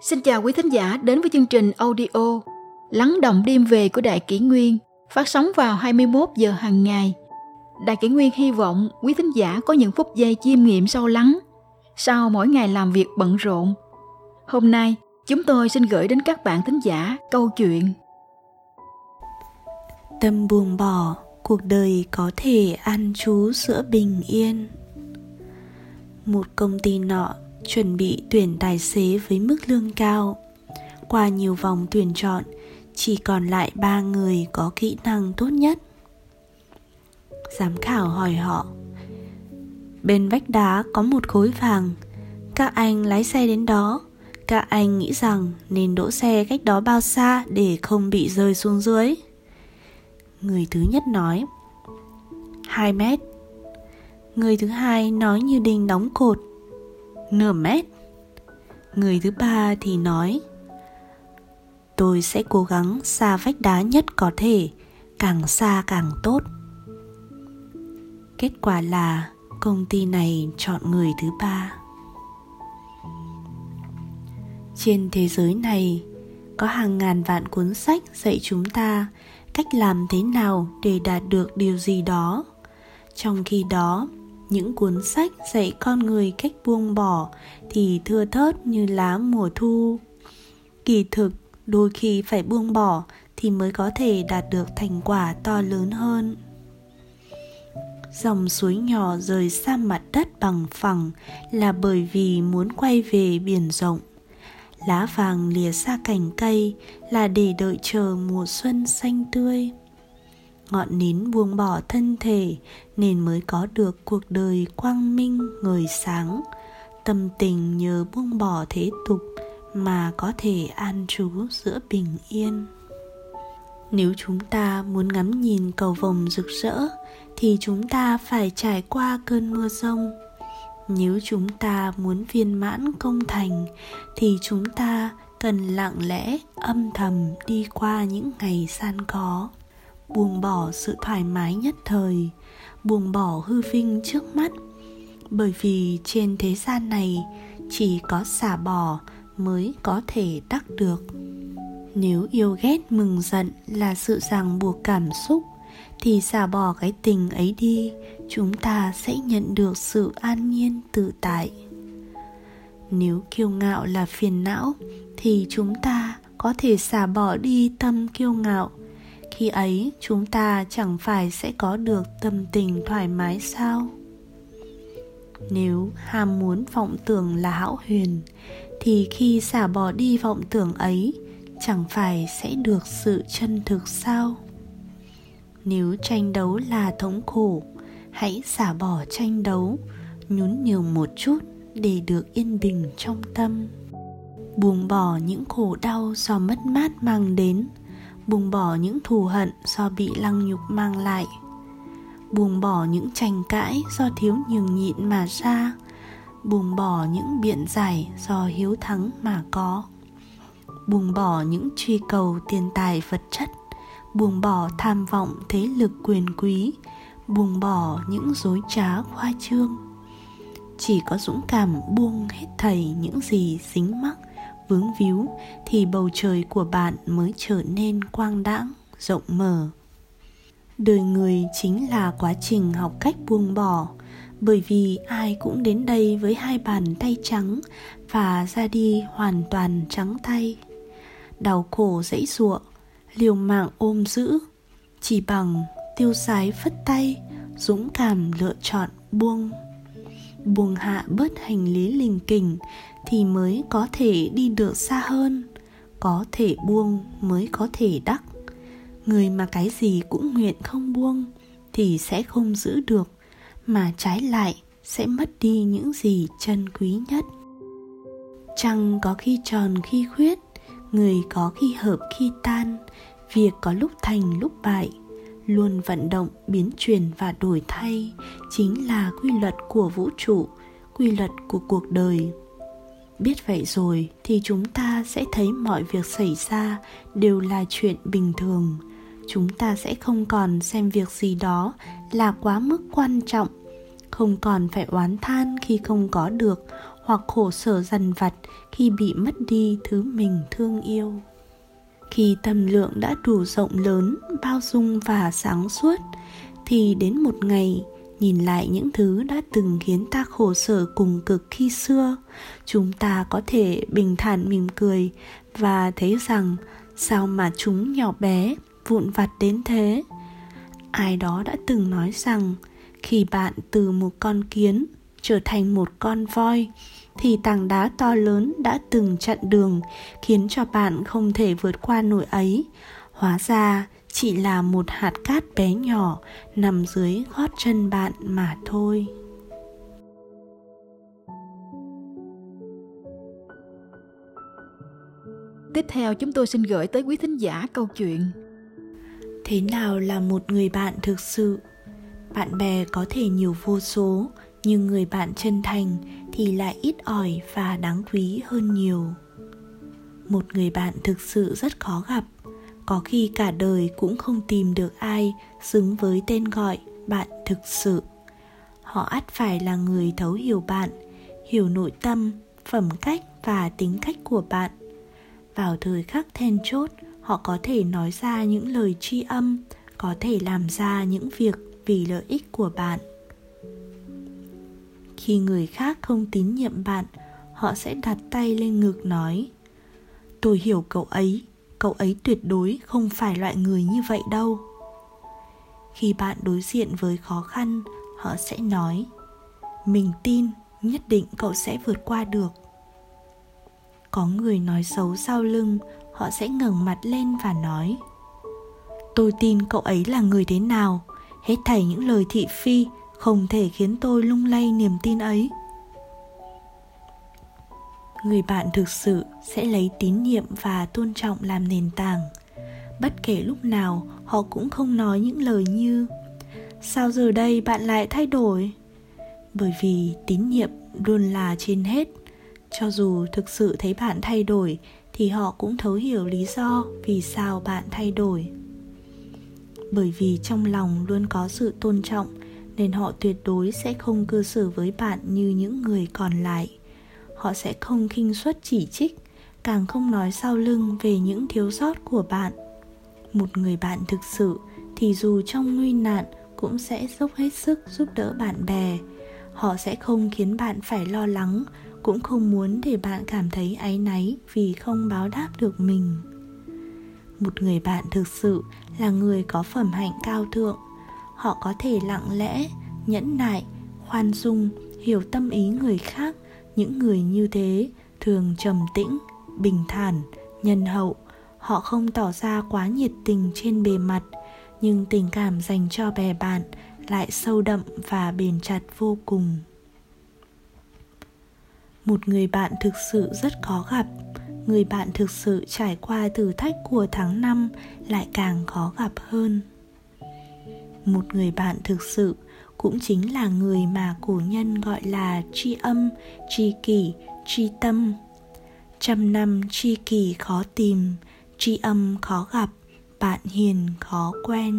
Xin chào quý thính giả đến với chương trình audio Lắng động đêm về của Đại Kỷ Nguyên phát sóng vào 21 giờ hàng ngày. Đại Kỷ Nguyên hy vọng quý thính giả có những phút giây chiêm nghiệm sâu lắng sau mỗi ngày làm việc bận rộn. Hôm nay, chúng tôi xin gửi đến các bạn thính giả câu chuyện Tâm buông bỏ, cuộc đời có thể an trú giữa bình yên. Một công ty nọ chuẩn bị tuyển tài xế với mức lương cao. Qua nhiều vòng tuyển chọn, chỉ còn lại ba người có kỹ năng tốt nhất. Giám khảo hỏi họ Bên vách đá có một khối vàng Các anh lái xe đến đó Các anh nghĩ rằng nên đỗ xe cách đó bao xa để không bị rơi xuống dưới Người thứ nhất nói 2 mét Người thứ hai nói như đinh đóng cột nửa mét. Người thứ ba thì nói, tôi sẽ cố gắng xa vách đá nhất có thể, càng xa càng tốt. Kết quả là công ty này chọn người thứ ba. Trên thế giới này, có hàng ngàn vạn cuốn sách dạy chúng ta cách làm thế nào để đạt được điều gì đó. Trong khi đó những cuốn sách dạy con người cách buông bỏ thì thưa thớt như lá mùa thu. Kỳ thực, đôi khi phải buông bỏ thì mới có thể đạt được thành quả to lớn hơn. Dòng suối nhỏ rời xa mặt đất bằng phẳng là bởi vì muốn quay về biển rộng. Lá vàng lìa xa cành cây là để đợi chờ mùa xuân xanh tươi ngọn nến buông bỏ thân thể nên mới có được cuộc đời quang minh, ngời sáng. Tâm tình nhờ buông bỏ thế tục mà có thể an trú giữa bình yên. Nếu chúng ta muốn ngắm nhìn cầu vồng rực rỡ, thì chúng ta phải trải qua cơn mưa rông. Nếu chúng ta muốn viên mãn công thành, thì chúng ta cần lặng lẽ âm thầm đi qua những ngày gian khó buông bỏ sự thoải mái nhất thời, buông bỏ hư vinh trước mắt. Bởi vì trên thế gian này, chỉ có xả bỏ mới có thể đắc được. Nếu yêu ghét mừng giận là sự ràng buộc cảm xúc, thì xả bỏ cái tình ấy đi, chúng ta sẽ nhận được sự an nhiên tự tại. Nếu kiêu ngạo là phiền não, thì chúng ta có thể xả bỏ đi tâm kiêu ngạo khi ấy chúng ta chẳng phải sẽ có được tâm tình thoải mái sao? Nếu ham muốn vọng tưởng là hão huyền, thì khi xả bỏ đi vọng tưởng ấy, chẳng phải sẽ được sự chân thực sao? Nếu tranh đấu là thống khổ, hãy xả bỏ tranh đấu, nhún nhường một chút để được yên bình trong tâm. Buông bỏ những khổ đau do mất mát mang đến buông bỏ những thù hận do bị lăng nhục mang lại. Buông bỏ những tranh cãi do thiếu nhường nhịn mà ra. Buông bỏ những biện giải do hiếu thắng mà có. Buông bỏ những truy cầu tiền tài vật chất. Buông bỏ tham vọng thế lực quyền quý. Buông bỏ những dối trá khoa trương. Chỉ có dũng cảm buông hết thảy những gì dính mắc vướng víu thì bầu trời của bạn mới trở nên quang đãng, rộng mở. Đời người chính là quá trình học cách buông bỏ, bởi vì ai cũng đến đây với hai bàn tay trắng và ra đi hoàn toàn trắng tay. Đau khổ dãy giụa liều mạng ôm giữ, chỉ bằng tiêu sái phất tay, dũng cảm lựa chọn buông buông hạ bớt hành lý lình kình thì mới có thể đi được xa hơn, có thể buông mới có thể đắc. Người mà cái gì cũng nguyện không buông thì sẽ không giữ được, mà trái lại sẽ mất đi những gì chân quý nhất. Trăng có khi tròn khi khuyết, người có khi hợp khi tan, việc có lúc thành lúc bại luôn vận động, biến chuyển và đổi thay chính là quy luật của vũ trụ, quy luật của cuộc đời. Biết vậy rồi thì chúng ta sẽ thấy mọi việc xảy ra đều là chuyện bình thường. Chúng ta sẽ không còn xem việc gì đó là quá mức quan trọng, không còn phải oán than khi không có được hoặc khổ sở dằn vặt khi bị mất đi thứ mình thương yêu khi tâm lượng đã đủ rộng lớn, bao dung và sáng suốt, thì đến một ngày, nhìn lại những thứ đã từng khiến ta khổ sở cùng cực khi xưa, chúng ta có thể bình thản mỉm cười và thấy rằng sao mà chúng nhỏ bé, vụn vặt đến thế. Ai đó đã từng nói rằng, khi bạn từ một con kiến trở thành một con voi thì tảng đá to lớn đã từng chặn đường khiến cho bạn không thể vượt qua nổi ấy. Hóa ra chỉ là một hạt cát bé nhỏ nằm dưới gót chân bạn mà thôi. Tiếp theo chúng tôi xin gửi tới quý thính giả câu chuyện. Thế nào là một người bạn thực sự? Bạn bè có thể nhiều vô số nhưng người bạn chân thành thì lại ít ỏi và đáng quý hơn nhiều. Một người bạn thực sự rất khó gặp, có khi cả đời cũng không tìm được ai xứng với tên gọi bạn thực sự. Họ ắt phải là người thấu hiểu bạn, hiểu nội tâm, phẩm cách và tính cách của bạn. Vào thời khắc then chốt, họ có thể nói ra những lời tri âm, có thể làm ra những việc vì lợi ích của bạn khi người khác không tín nhiệm bạn, họ sẽ đặt tay lên ngực nói, tôi hiểu cậu ấy cậu ấy tuyệt đối không phải loại người như vậy đâu. Khi bạn đối diện với khó khăn, họ sẽ nói, mình tin, nhất định cậu sẽ vượt qua được. Có người nói xấu sau lưng, họ sẽ ngẩng mặt lên và nói, tôi tin cậu ấy là người thế nào? Hết thảy những lời thị phi không thể khiến tôi lung lay niềm tin ấy. Người bạn thực sự sẽ lấy tín nhiệm và tôn trọng làm nền tảng. Bất kể lúc nào, họ cũng không nói những lời như, sao giờ đây bạn lại thay đổi? Bởi vì tín nhiệm luôn là trên hết. Cho dù thực sự thấy bạn thay đổi, thì họ cũng thấu hiểu lý do vì sao bạn thay đổi. Bởi vì trong lòng luôn có sự tôn trọng nên họ tuyệt đối sẽ không cư xử với bạn như những người còn lại. Họ sẽ không khinh suất chỉ trích, càng không nói sau lưng về những thiếu sót của bạn. Một người bạn thực sự thì dù trong nguy nạn cũng sẽ dốc hết sức giúp đỡ bạn bè. Họ sẽ không khiến bạn phải lo lắng, cũng không muốn để bạn cảm thấy áy náy vì không báo đáp được mình. Một người bạn thực sự là người có phẩm hạnh cao thượng họ có thể lặng lẽ, nhẫn nại, khoan dung, hiểu tâm ý người khác, những người như thế thường trầm tĩnh, bình thản, nhân hậu. Họ không tỏ ra quá nhiệt tình trên bề mặt, nhưng tình cảm dành cho bè bạn lại sâu đậm và bền chặt vô cùng. Một người bạn thực sự rất khó gặp. Người bạn thực sự trải qua thử thách của tháng năm lại càng khó gặp hơn một người bạn thực sự, cũng chính là người mà cổ nhân gọi là tri âm, tri kỷ, tri tâm. Trăm năm tri kỷ khó tìm, tri âm khó gặp, bạn hiền khó quen.